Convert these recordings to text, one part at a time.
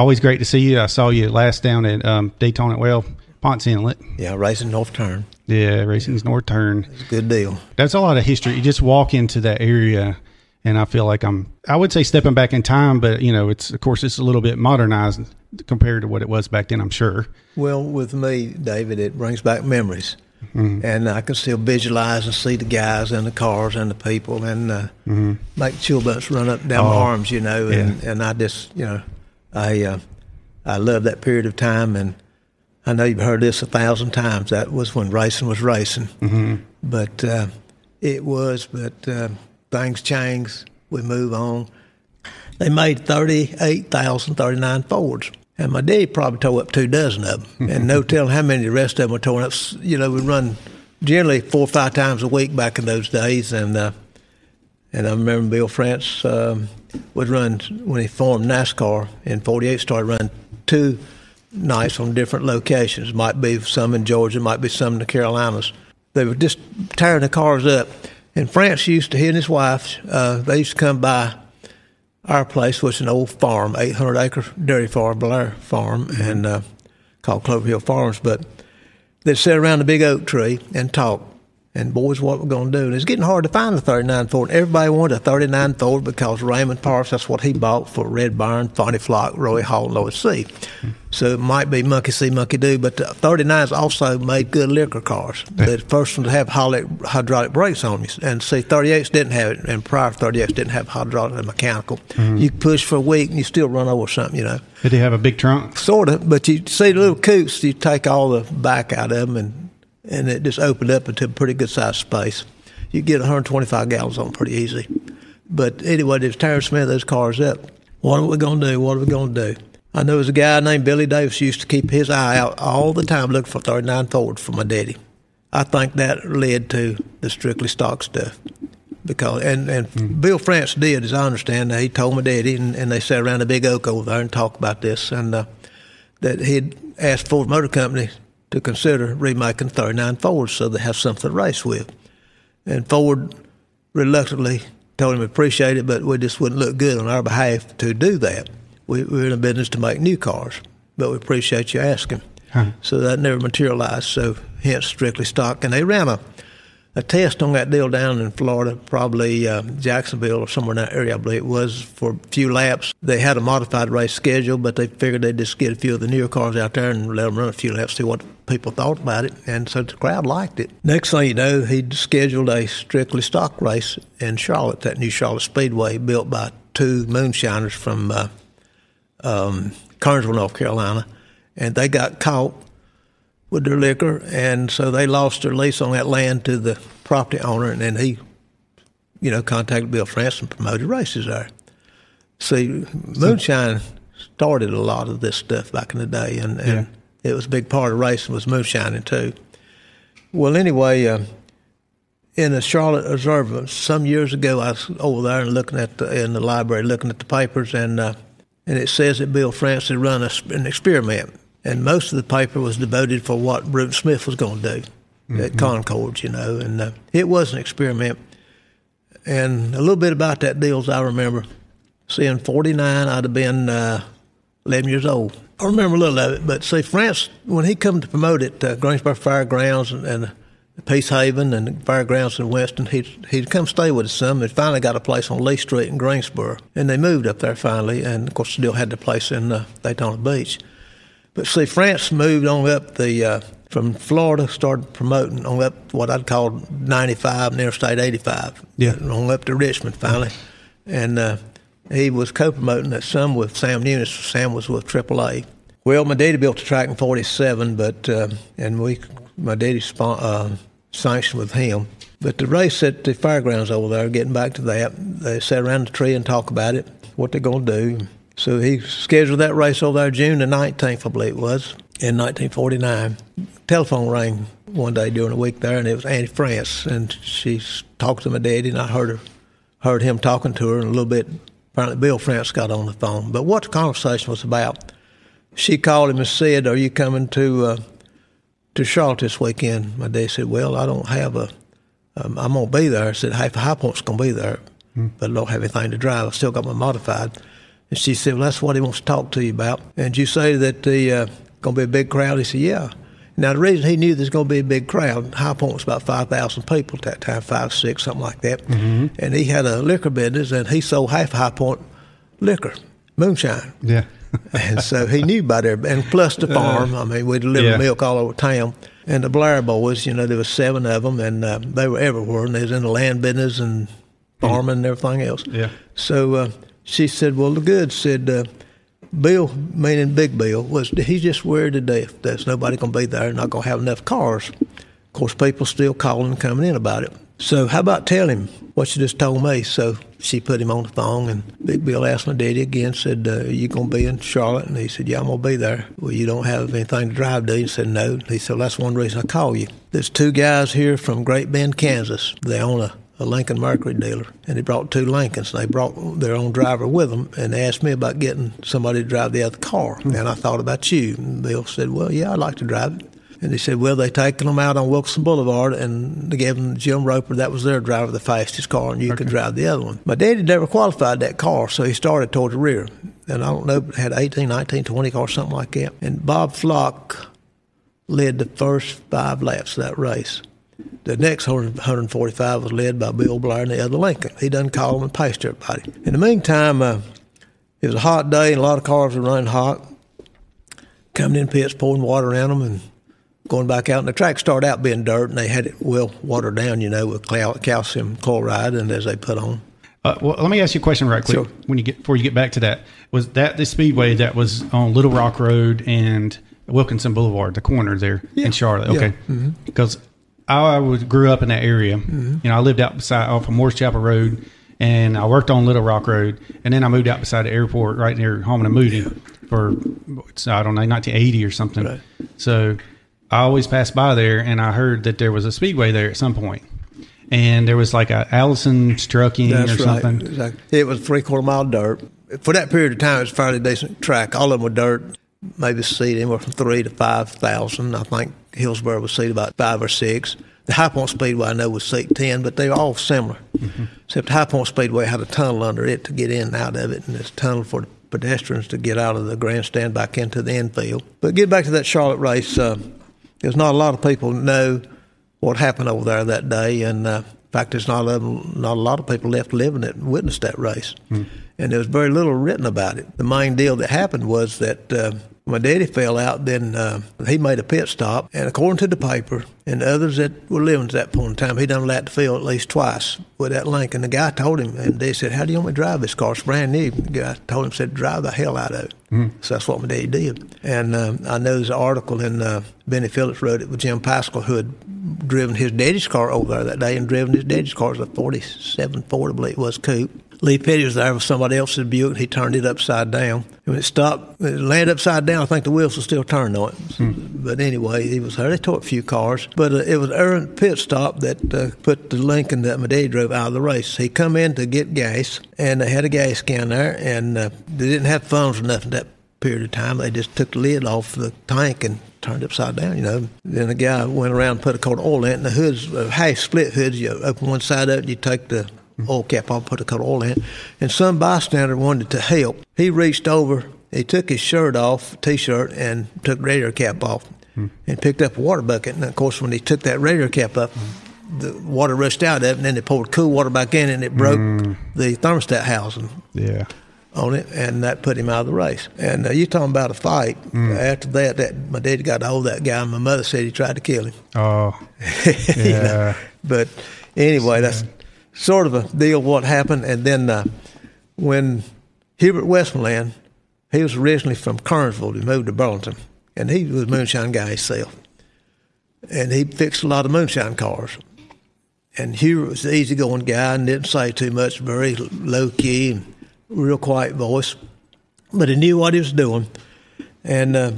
Always great to see you. I saw you last down at um, Daytona, well, Ponce Inlet. Yeah, racing North Turn. Yeah, Racing's North Turn. It's a good deal. That's a lot of history. You just walk into that area, and I feel like I'm, I would say stepping back in time, but, you know, it's, of course, it's a little bit modernized compared to what it was back then, I'm sure. Well, with me, David, it brings back memories. And I can still visualize and see the guys and the cars and the people and uh, make chill bumps run up down my Oh, arms, you know. And, and I just, you know, I uh, I love that period of time. And I know you've heard this a thousand times. That was when racing was racing. But uh, it was, but uh, things change. We move on. They made 38,039 Fords. And my daddy probably tore up two dozen of them. and no telling how many the rest of them were torn up. You know, we run generally four or five times a week back in those days. And uh, and I remember Bill France um, would run, when he formed NASCAR in 48, started running two nights on different locations. Might be some in Georgia, might be some in the Carolinas. They were just tearing the cars up. And France used to, he and his wife, uh, they used to come by our place, which is an old farm, 800 acre dairy farm, Blair Farm, and uh, called Clover Hill Farms. But they'd sit around the big oak tree and talk. And boys, what we're going to do? And it's getting hard to find a 39 Ford. Everybody wanted a 39 Ford because Raymond Parks, that's what he bought for Red Byron, Fonty Flock, Roy Hall, and Lloyd Seay So it might be monkey see, monkey do, but the 39s also made good liquor cars. The first ones to have hydraulic, brakes on you. And see, 38s didn't have it, and prior 38s didn't have hydraulic and mechanical. Mm-hmm. You push for a week and you still run over something, you know Did he have a big trunk? sort of. But you see the little coots, you take all the back out of them, and and it just opened up into a pretty good sized space. You get 125 gallons on pretty easy. But anyway, was tearing some of those cars up. What are we going to do? What are we going to do? I know there's a guy named Billy Davis who used to keep his eye out all the time looking for 39 Fords for my daddy. I think that led to the strictly stock stuff. Because and, and Bill France did, as I understand, he told my daddy, and, and they sat around a big oak over there and talked about this, and uh, that he'd asked Ford Motor Company to consider remaking 39 Fords so they have something to race with. And Ford reluctantly told him we appreciate it, but we just wouldn't look good on our behalf to do that. We, we're in a business to make new cars, but we appreciate you asking. So that never materialized. So hence strictly stock, and they ran a a test on that deal down in Florida, probably uh, Jacksonville or somewhere in that area, I believe it was, for a few laps. They had a modified race schedule, but they figured they'd just get a few of the newer cars out there and let them run a few laps, see what people thought about it. And so the crowd liked it. Next thing you know, he'd scheduled a strictly stock race in Charlotte, that new Charlotte Speedway built by two moonshiners from uh, um, Kernersville, North Carolina. And they got caught with their liquor, and so they lost their lease on that land to the property owner, and then he, you know, contacted Bill France and promoted races there. See, moonshine started a lot of this stuff back in the day, and, and it was a big part of racing was moonshining too. Well, anyway, uh, in the Charlotte Observer some years ago, I was over there and looking at the, in the library, looking at the papers, and uh, and it says that Bill France had run a, an experiment, and most of the paper was devoted for what Bruton Smith was going to do at Concord, you know, and uh, it was an experiment. And a little bit about that deal, as I remember, seeing 49, I'd have been uh, 11 years old. I remember a little of it, but see, France, when he come to promote it, uh, Greensboro Fairgrounds and, and Peace Haven and the Fairgrounds in Weston, he'd, he'd come stay with us some and finally got a place on Lee Street in Greensboro. And they moved up there finally, and of course, still had the place in uh, Daytona Beach. But see, France moved on up the uh, from Florida, started promoting on up what I'd call 95 and Interstate 85. Yeah. On up to Richmond finally, and uh, he was co-promoting that some with Sam Nunis. Sam was with AAA. Well, my daddy built the track in '47, but uh, and we, my daddy spon- uh, sanctioned with him. But the race at the fairgrounds over there, getting back to that, they sat around the tree and talk about it, what they're going to do. So he scheduled that race over there June the 19th, I believe it was, in 1949. Telephone rang one day during the week there, and it was Annie France, and she talked to my daddy, and I heard her, heard him talking to her, and a little bit. Apparently, Bill France got on the phone. But what the conversation was about, she called him and said, "Are you coming to uh, to Charlotte this weekend?" My dad said, "Well, I don't have a. Um, I'm gonna be there." I said, "Hey, High Point's gonna be there, but I don't have anything to drive. I still got my modified." And she said, well, that's what he wants to talk to you about. And you say that the uh, going to be a big crowd? He said, yeah. Now, the reason he knew there's going to be a big crowd, High Point was about 5,000 people at that time, five, six, something like that. Mm-hmm. And he had a liquor business, and he sold half High Point liquor, moonshine. Yeah. and so he knew about it. And plus the farm. I mean, we delivered yeah. milk all over town. And the Blair boys, you know, there was seven of them, and uh, they were everywhere. And they was in the land business and farming and everything else. Yeah. So uh, she said, well, the good said, uh, Bill, meaning Big Bill, was he's just worried to death. There's nobody to be there, not to have enough cars. Of course, people still calling and coming in about it. So how about tell him what you just told me? So she put him on the phone, and Big Bill asked my daddy again, said, uh, you to be in Charlotte? And he said, yeah, I'm to be there. Well, you don't have anything to drive, do you? He said, no. He said, well, that's one reason I call you. There's two guys here from Great Bend, Kansas. They own a a Lincoln Mercury dealer, and he brought two Lincolns. They brought their own driver with them, and they asked me about getting somebody to drive the other car. Mm-hmm. And I thought about you. And Bill said, "Well, yeah, I'd like to drive it." And he said, "Well, they taken them out on Wilkinson Boulevard, and they gave them Jim Roper. That was their driver, the fastest car, and you okay. could drive the other one." My daddy never qualified that car, so he started toward the rear. And I don't know, had 18, 19, 20 cars, something like that. And Bob Flock led the first five laps of that race. The next 145 was led by Bill Blair and the other Lincoln. He done called them and passed everybody. In the meantime, uh, it was a hot day and a lot of cars were running hot. Coming in pits, pouring water around them and going back out. And the track started out being dirt and they had it well watered down, you know, with calcium chloride and as they put on. Uh, well, let me ask you a question right quick. Sure. When you get before you get back to that, was that the speedway that was on Little Rock Road and Wilkinson Boulevard, the corner there yeah. in Charlotte? Okay, yeah. mm-hmm. I was, grew up in that area. Mm-hmm. You know, I lived out beside off of Morris Chapel Road, and I worked on Little Rock Road, and then I moved out beside the airport right near Holman and Moody for I don't know 1980 or something. Right. So I always passed by there, and I heard that there was a speedway there at some point, and there was like a Allison's trucking That's or right. something. Exactly. It was three quarter mile dirt. For that period of time, it was fairly decent track. All of them were dirt maybe seat anywhere from three to five thousand. I think Hillsboro was seat about five or six. The High Point Speedway I know was seat ten, but they're all similar. Mm-hmm. Except High Point Speedway had a tunnel under it to get in and out of it, and a tunnel for pedestrians to get out of the grandstand back into the infield. But get back to that Charlotte race. Uh, there's not a lot of people know what happened over there that day, and uh, in fact, there's not a, not a lot of people left living that witnessed that race. Mm. And there was very little written about it. The main deal that happened was that uh, my daddy fell out, then uh, he made a pit stop. And according to the paper and others that were living at that point in time, he done lapped the field at least twice with that Lincoln. The guy told him, and they said, How do you want me to drive this car? It's brand new. The guy told him, said, Drive the hell out of it. Mm. So that's what my daddy did. And um, I know there's an article in uh, Benny Phillips wrote it with Jim Paschal, who had driven his daddy's car over there that day and driven his daddy's car. It was a 47 Ford, I believe it was, coupe Lee Petty was there with somebody else's Buick. He turned it upside down. When it stopped, it landed upside down. I think the wheels were still turned on it. Hmm. But anyway, he was there. They tore a few cars. But uh, it was Aaron pit stop that uh, put the Lincoln that my dad drove out of the race. He come in to get gas, and they had a gas can there, and uh, they didn't have phones or nothing that period of time. They just took the lid off the tank and turned it upside down, you know. Then the guy went around and put a coat of oil in it, and the hood's uh, half split hoods. You open one side up, and you take the oil cap on, put a coat of oil in it. And some bystander wanted to help. He reached over, he took his shirt off, t-shirt, and took radiator cap off, hmm. and picked up a water bucket. And of course, when he took that radiator cap up, the water rushed out of it, and then they poured cool water back in, and it broke the thermostat housing. Yeah. On it, and that put him out of the race. And uh, you're talking about a fight. Mm. After that, that my dad got a hold of that guy, and my mother said he tried to kill him. Oh, yeah. you know? But anyway, that's sort of a deal what happened. And then uh, when Hubert Westmoreland, he was originally from Kernersville, he moved to Burlington, and he was a moonshine guy himself. And he fixed a lot of moonshine cars. And Hubert was an easygoing guy and didn't say too much, very low key and real quiet voice. But he knew what he was doing. And uh,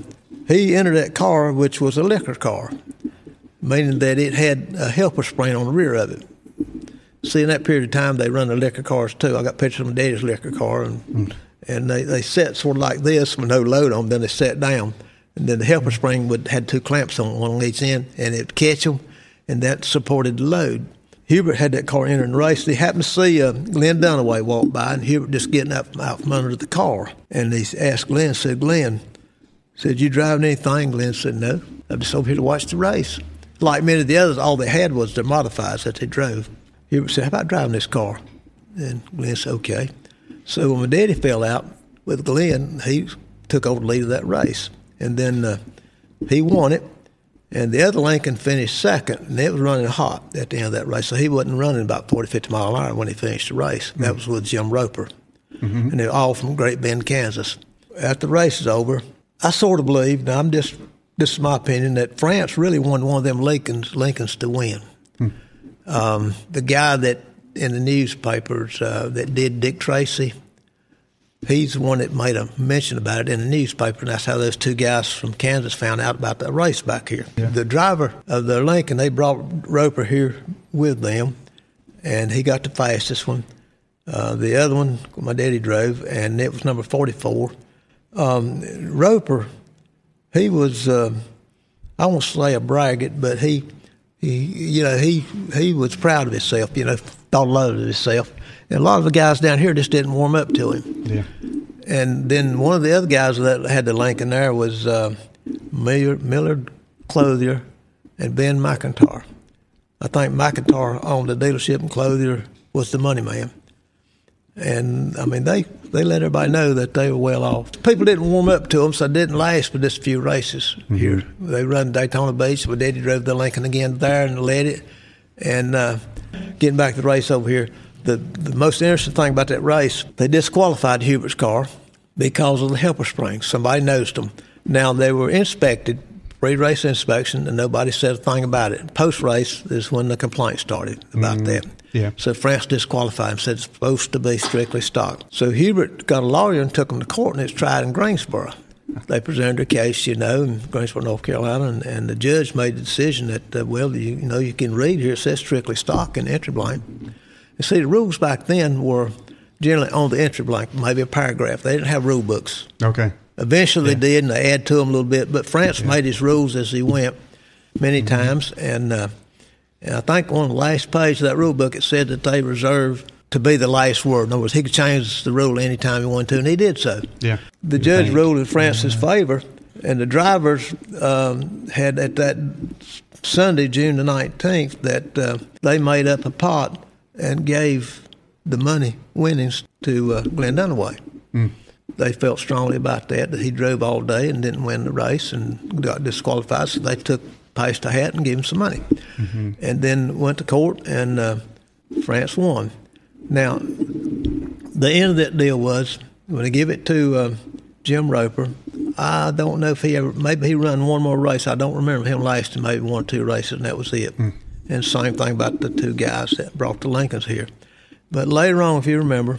he entered that car, which was a liquor car, meaning that it had a helper spring on the rear of it. See, in that period of time, they run the liquor cars too. I got pictures of my daddy's liquor car, and mm. and they, they set sort of like this with no load on. Them, then they sat down, and then the helper spring would had two clamps on one on each end, and it'd catch them, and that supported the load. Hubert had that car entering the race. He happened to see uh, Glenn Dunaway walk by, and Hubert just getting up out from under the car. And he asked Glenn, said, Glenn, said, you driving anything? Glenn said, no. I'm just over here to watch the race. Like many of the others, all they had was their modifieds that they drove. Hubert said, how about driving this car? And Glenn said, okay. So when my daddy fell out with Glenn, he took over the lead of that race. And then uh, he won it. And the other Lincoln finished second, and it was running hot at the end of that race. So he wasn't running about 40, 50 mile an hour when he finished the race. Mm-hmm. That was with Jim Roper. Mm-hmm. And they're all from Great Bend, Kansas. After the race is over, I sort of believe, now I'm just, this is my opinion, that France really wanted one of them Lincolns, Lincolns to win. Um, the guy that in the newspapers uh, that did Dick Tracy, he's the one that made a mention about it in the newspaper, and that's how those two guys from Kansas found out about the race back here. Yeah. The driver of the Lincoln, they brought Roper here with them, and he got the fastest one. Uh, the other one, my daddy drove, and it was number 44. Um, Roper, he was, uh, I won't say a braggart, but he, he, you know, he he was proud of himself. You know, thought a lot of himself. And a lot of the guys down here just didn't warm up to him. Yeah. And then one of the other guys that had the Lincoln there was uh, Miller, Millard Clothier and Ben McIntyre. I think McIntyre owned the dealership and Clothier was the money man. And I mean, they, they let everybody know that they were well off. People didn't warm up to them, so it didn't last but just a few races mm-hmm. here. They run Daytona Beach, but Daddy drove the Lincoln again there and led it. And uh, getting back to the race over here, the, the most interesting thing about that race, they disqualified Hubert's car because of the helper springs. Somebody noticed them. Now, they were inspected, pre race inspection, and nobody said a thing about it. Post race is when the complaint started about mm, that. Yeah. So France disqualified him, said it's supposed to be strictly stock. So Hubert got a lawyer and took him to court, and it's tried in Greensboro. They presented their case, you know, in Greensboro, North Carolina, and, and the judge made the decision that, uh, well, you, you know, you can read here, it says strictly stock and entry blank. You see, the rules back then were generally on the entry blank, maybe a paragraph. They didn't have rule books. Okay. Eventually yeah. they did, and they add to them a little bit. But France yeah. made his rules as he went many mm-hmm. times, and uh, and I think on the last page of that rule book it said that they reserved to be the last word. In other words, he could change the rule anytime he wanted to, and he did so. Yeah. The judge ruled in France's favor, and the drivers um, had at that Sunday, June the 19th, that uh, they made up a pot and gave the money winnings to uh, Glenn Dunaway. Mm. They felt strongly about that, that he drove all day and didn't win the race and got disqualified, so they took passed a hat and gave him some money. Mm-hmm. And then went to court, and uh, France won. Now, the end of that deal was when they give it to uh, Jim Roper. I don't know if he ever, maybe he run one more race. I don't remember him lasting maybe one or two races, and that was it. Mm. And same thing about the two guys that brought the Lincolns here. But later on, if you remember,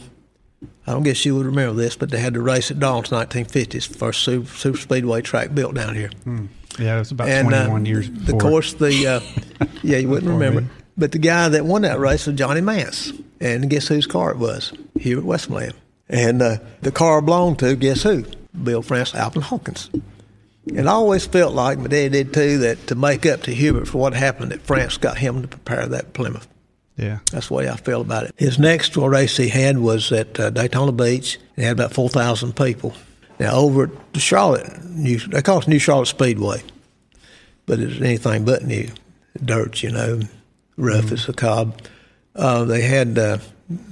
I don't guess you would remember this, but they had the race at Darlington 1950s, first super, super speedway track built down here. Mm. Yeah, it was about and, 21 uh, years before. Of course, the uh, yeah, you wouldn't remember. Me. But the guy that won that race was Johnny Mantz. And guess whose car it was? Here Hubert Westmoreland. And uh, the car belonged to, guess who? Bill France Alvin Hawkins. And I always felt like, my dad did too, that to make up to Hubert for what happened, that France got him to prepare that Plymouth. Yeah. That's the way I feel about it. His next race he had was at uh, Daytona Beach. He had about 4,000 people. Now, over at Charlotte, New, they call it New Charlotte Speedway, but it's anything but new. Dirt, you know, rough mm-hmm. as a cob. Uh, they had, uh,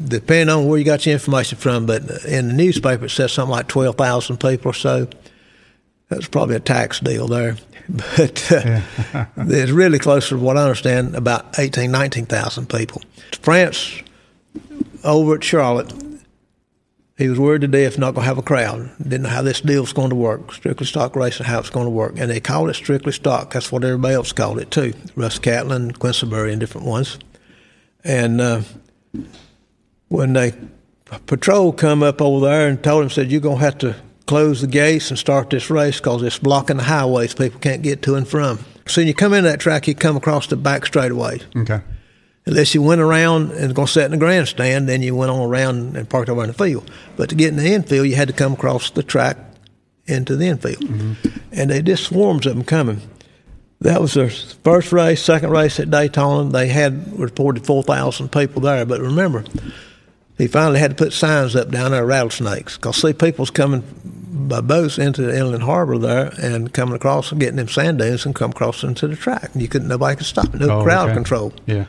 depending on where you got your information from, but in the newspaper it says something like 12,000 people or so. That's probably a tax deal there. But uh, it's really closer to what I understand, about 18, 19,000 people. France, over at Charlotte, he was worried to death not going to have a crowd. Didn't know how this deal was going to work. Strictly stock racing, how it's going to work. And they called it strictly stock. That's what everybody else called it too. Russ Catlin, Quincy Berry, and different ones. And uh, when they patrol come up over there and told him, said, you're going to have to close the gates and start this race because it's blocking the highways. People can't get to and from. So when you come in that track, you come across the back straightaway. Okay. Unless you went around and going to sit in the grandstand, then you went on around and parked over in the field. But to get in the infield, you had to come across the track into the infield. Mm-hmm. And they just swarms of them coming. That was their first race, second race at Daytona. They had reported 4,000 people there. But remember, he finally had to put signs up down there, rattlesnakes. Because, see, people's coming by boats into the Inland Harbor there and coming across and getting them sand dunes and come across into the track. And you couldn't, nobody could stop it. No Oh, crowd okay. control. Yeah.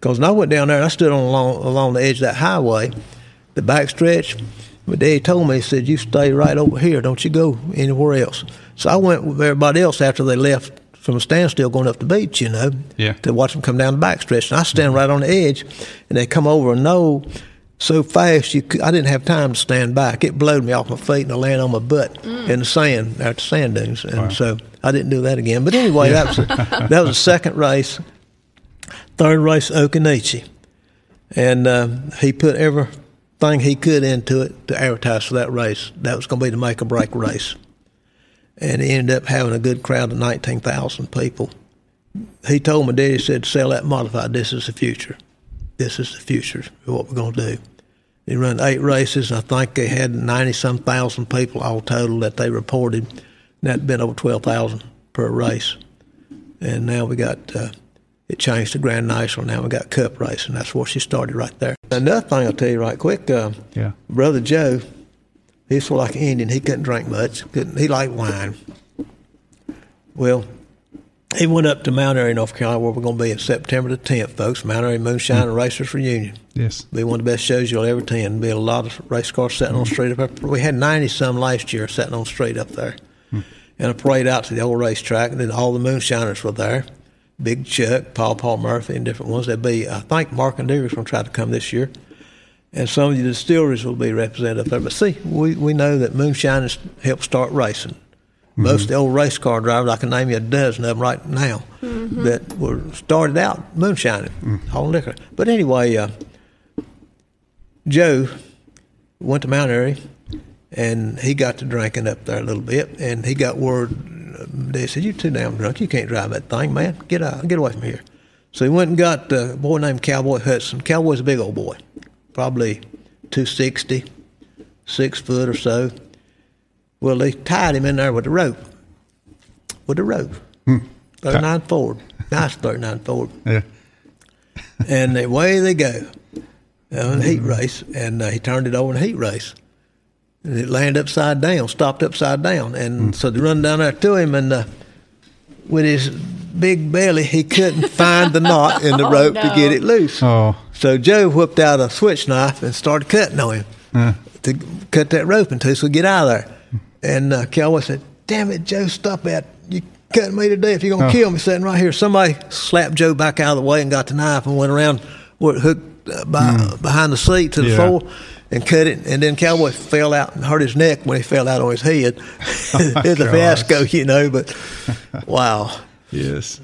Because when I went down there, and I stood on along, along the edge of that highway, the back stretch. But Daddy told me, he said, You stay right over here. Don't you go anywhere else. So I went with everybody else after they left from a standstill going up the beach, you know, Yeah. to watch them come down the back stretch. And I stand right on the edge, and they come over and knoll so fast you could, I didn't have time to stand back. It blowed me off my feet, and I landed on my butt in the sand at the sand dunes. And Wow. so I didn't do that again. But anyway, that was a, that was the second race. Third race, Occoneechee. And uh, he put everything he could into it to advertise for that race. That was going to be the make or break race. And he ended up having a good crowd of 19,000 people. He told my daddy, he said, sell that modified. This is the future. This is the future of what we're going to do. He run eight races, and I think they had 90 some thousand people all total that they reported. And that'd been over 12,000 per race. And now we got, uh, it changed to Grand National. Now we got Cup race, and that's where she started right there. Another thing I'll tell you right quick uh, Yeah. Brother Joe, he's sort of like an Indian. He couldn't drink much. Couldn't, he liked wine. Well, he went up to Mount Airy, North Carolina, where we're going to be in September the 10th, folks. Mount Airy Moonshine and Racers Reunion. Yes. Be one of the best shows you'll ever attend. Be a lot of race cars sitting on the mm. street up there. We had 90 some last year sitting on the street up there. Mm. And a parade out to the old racetrack. And then all the moonshiners were there. Big Chuck, Paul Paul Murphy, and different ones. There'd be, I think Mark and Deary's going to try to come this year. And some of the distilleries will be represented up there. But see, we, we know that moonshiners help start racing. Most of the old race car drivers, I can name you a dozen of them right now, that were started out moonshining, hauling liquor. But anyway, uh, Joe went to Mount Airy, and he got to drinking up there a little bit, and he got word. uh, They said, "You're too damn drunk. You can't drive that thing, man. Get out. Get away from here." So he went and got uh, a boy named Cowboy Hudson. Cowboy's a big old boy, probably 260, six foot or so. Well, they tied him in there with a rope. With a rope. 39 Ford. Nice 39 Ford. Yeah. And away they go in a heat race. And uh, he turned it over in a heat race. And it landed upside down, stopped upside down. And so they run down there to him, and uh, with his big belly, he couldn't find the knot in the Oh, rope to get it loose. Oh. So Joe whipped out a switch knife and started cutting on him Uh, to cut that rope in two so we get out of there. And uh, Cowboy said, Damn it, Joe, stop that. You cutting me to death. You're going to Oh. kill me sitting right here. Somebody slapped Joe back out of the way and got the knife and went around it hooked uh, by, behind the seat to the Yeah. floor and cut it. And then Cowboy fell out and hurt his neck when he fell out on his head. it's a fiasco, you know, but wow. yes.